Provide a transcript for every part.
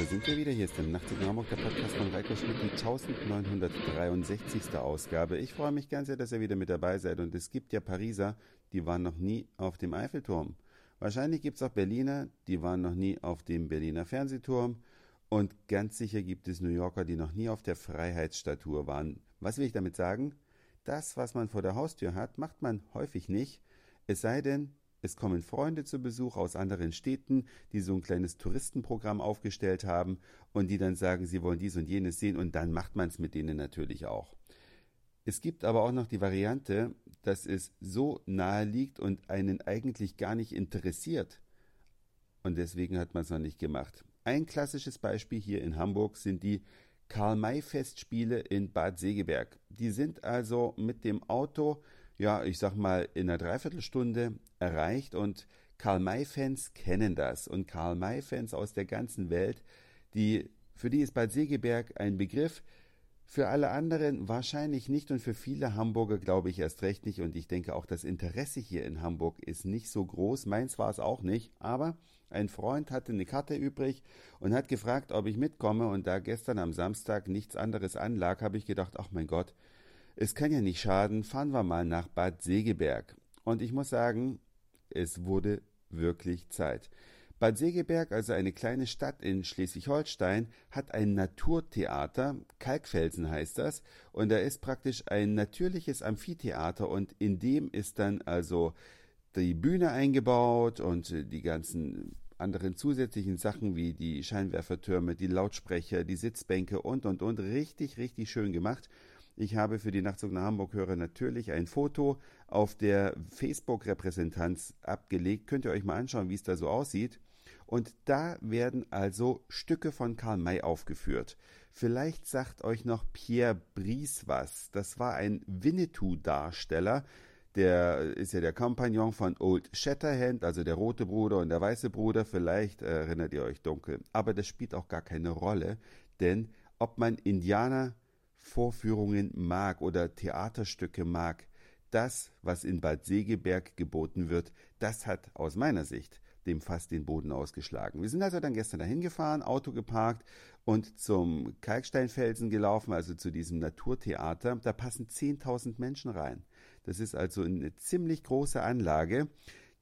Da sind wir wieder. Hier ist der Nachtzug Hamburg, der Podcast von Reiko Schmidt, die 1963. Ausgabe. Ich freue mich ganz sehr, dass ihr wieder mit dabei seid. Und es gibt ja Pariser, die waren noch nie auf dem Eiffelturm. Wahrscheinlich gibt es auch Berliner, die waren noch nie auf dem Berliner Fernsehturm. Und ganz sicher gibt es New Yorker, die noch nie auf der Freiheitsstatue waren. Was will ich damit sagen? Das, was man vor der Haustür hat, macht man häufig nicht. Es sei denn, es kommen Freunde zu Besuch aus anderen Städten, die so ein kleines Touristenprogramm aufgestellt haben und die dann sagen, sie wollen dies und jenes sehen und dann macht man es mit denen natürlich auch. Es gibt aber auch noch die Variante, dass es so nahe liegt und einen eigentlich gar nicht interessiert. Und deswegen hat man es noch nicht gemacht. Ein klassisches Beispiel hier in Hamburg sind die Karl-May-Festspiele in Bad Segeberg. Die sind also mit dem Auto ja, ich sag mal, in einer Dreiviertelstunde erreicht. Und Karl-May-Fans kennen das. Und Karl-May-Fans aus der ganzen Welt, die, für die ist Bad Segeberg ein Begriff, für alle anderen wahrscheinlich nicht. Und für viele Hamburger glaube ich erst recht nicht. Und ich denke auch das Interesse hier in Hamburg ist nicht so groß, meins war es auch nicht, aber ein Freund hatte eine Karte übrig und hat gefragt, ob ich mitkomme. Und da gestern am Samstag nichts anderes anlag, habe ich gedacht, ach mein Gott, es kann ja nicht schaden, fahren wir mal nach Bad Segeberg. Und ich muss sagen, es wurde wirklich Zeit. Bad Segeberg, also eine kleine Stadt in Schleswig-Holstein, hat ein Naturtheater, Kalkfelsen heißt das, und da ist praktisch ein natürliches Amphitheater und in dem ist dann also die Bühne eingebaut und die ganzen anderen zusätzlichen Sachen wie die Scheinwerfertürme, die Lautsprecher, die Sitzbänke und und und richtig, richtig schön gemacht. Ich habe für die Nachtzug nach Hamburg-Hörer natürlich ein Foto auf der Facebook-Repräsentanz abgelegt. Könnt ihr euch mal anschauen, wie es da so aussieht. Und da werden also Stücke von Karl May aufgeführt. Vielleicht sagt euch noch Pierre Brice was. Das war ein Winnetou-Darsteller. Der ist ja der Kompagnon von Old Shatterhand, also der rote Bruder und der weiße Bruder. Vielleicht erinnert ihr euch dunkel. Aber das spielt auch gar keine Rolle, denn ob man Indianer Vorführungen mag oder Theaterstücke mag, das, was in Bad Segeberg geboten wird, das hat aus meiner Sicht dem Fass den Boden ausgeschlagen. Wir sind also dann gestern dahin gefahren, Auto geparkt und zum Kalksteinfelsen gelaufen, also zu diesem Naturtheater. Da passen 10.000 Menschen rein. Das ist also eine ziemlich große Anlage,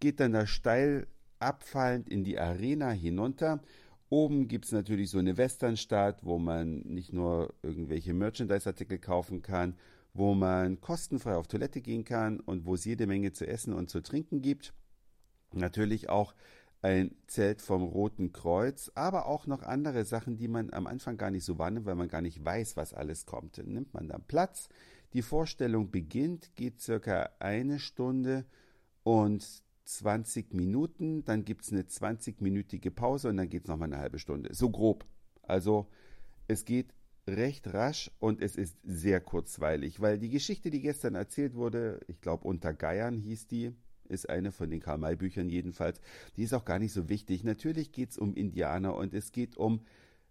geht dann da steil abfallend in die Arena hinunter Oben gibt es natürlich so eine Westernstadt, wo man nicht nur irgendwelche Merchandise-Artikel kaufen kann, wo man kostenfrei auf Toilette gehen kann und wo es jede Menge zu essen und zu trinken gibt. Natürlich auch ein Zelt vom Roten Kreuz, aber auch noch andere Sachen, die man am Anfang gar nicht so wahrnimmt, weil man gar nicht weiß, was alles kommt. Dann nimmt man dann Platz. Die Vorstellung beginnt, geht circa eine Stunde und 20 Minuten, dann gibt es eine 20-minütige Pause und dann geht es nochmal eine halbe Stunde. So grob. Also es geht recht rasch und es ist sehr kurzweilig, weil die Geschichte, die gestern erzählt wurde, ich glaube unter Geiern hieß die, ist eine von den Karl-May-Büchern jedenfalls, die ist auch gar nicht so wichtig. Natürlich geht es um Indianer und es geht um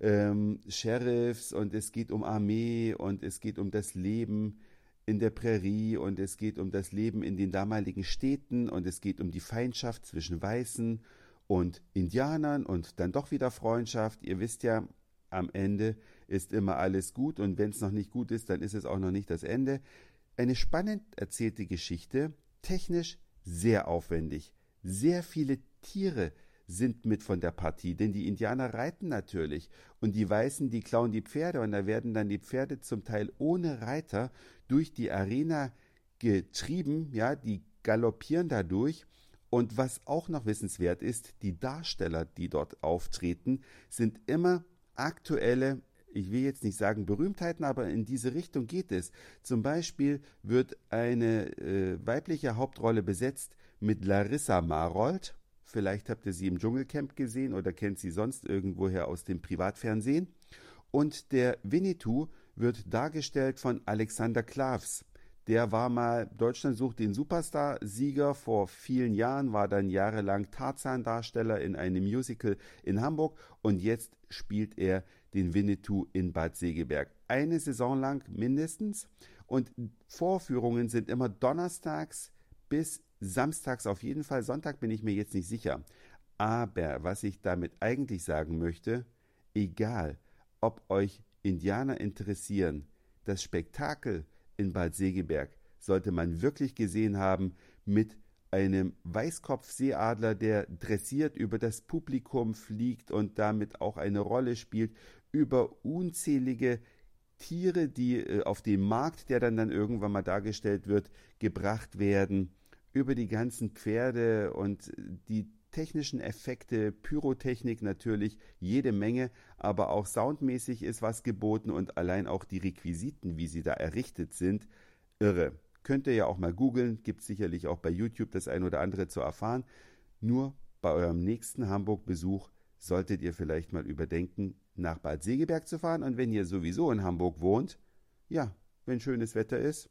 ähm, Sheriffs und es geht um Armee und es geht um das Leben in der Prärie und es geht um das Leben in den damaligen Städten und es geht um die Feindschaft zwischen Weißen und Indianern und dann doch wieder Freundschaft. Ihr wisst ja, am Ende ist immer alles gut und wenn es noch nicht gut ist, dann ist es auch noch nicht das Ende. Eine spannend erzählte Geschichte, technisch sehr aufwendig, sehr viele Tiere, sind mit von der Partie, denn die Indianer reiten natürlich. Und die Weißen, die klauen die Pferde. Und da werden dann die Pferde zum Teil ohne Reiter durch die Arena getrieben, ja, die galoppieren dadurch und was auch noch wissenswert ist, die Darsteller, die dort auftreten, sind immer aktuelle ich will jetzt nicht sagen Berühmtheiten, aber in diese Richtung geht es. Zum Beispiel wird eine äh, weibliche Hauptrolle besetzt mit Larissa Marold. Vielleicht habt ihr sie im Dschungelcamp gesehen oder kennt sie sonst irgendwoher aus dem Privatfernsehen. Und der Winnetou wird dargestellt von Alexander Klavs. Der war mal Deutschland sucht den Superstar-Sieger vor vielen Jahren, war dann jahrelang Tarzan-Darsteller in einem Musical in Hamburg und jetzt spielt er den Winnetou in Bad Segeberg. Eine Saison lang mindestens und Vorführungen sind immer donnerstags bis samstags auf jeden Fall, Sonntag bin ich mir jetzt nicht sicher. Aber was ich damit eigentlich sagen möchte, egal, ob euch Indianer interessieren, das Spektakel in Bad Segeberg sollte man wirklich gesehen haben mit einem Weißkopfseeadler, der dressiert über das Publikum fliegt und damit auch eine Rolle spielt, über unzählige Tiere, die äh, auf dem Markt, der dann, dann irgendwann mal dargestellt wird, gebracht werden, über die ganzen Pferde und die technischen Effekte, Pyrotechnik natürlich, jede Menge, aber auch soundmäßig ist was geboten und allein auch die Requisiten, wie sie da errichtet sind, irre. Könnt ihr ja auch mal googeln, gibt sicherlich auch bei YouTube das ein oder andere zu erfahren. Nur bei eurem nächsten Hamburg-Besuch solltet ihr vielleicht mal überdenken, nach Bad Segeberg zu fahren. Und wenn ihr sowieso in Hamburg wohnt, ja, wenn schönes Wetter ist,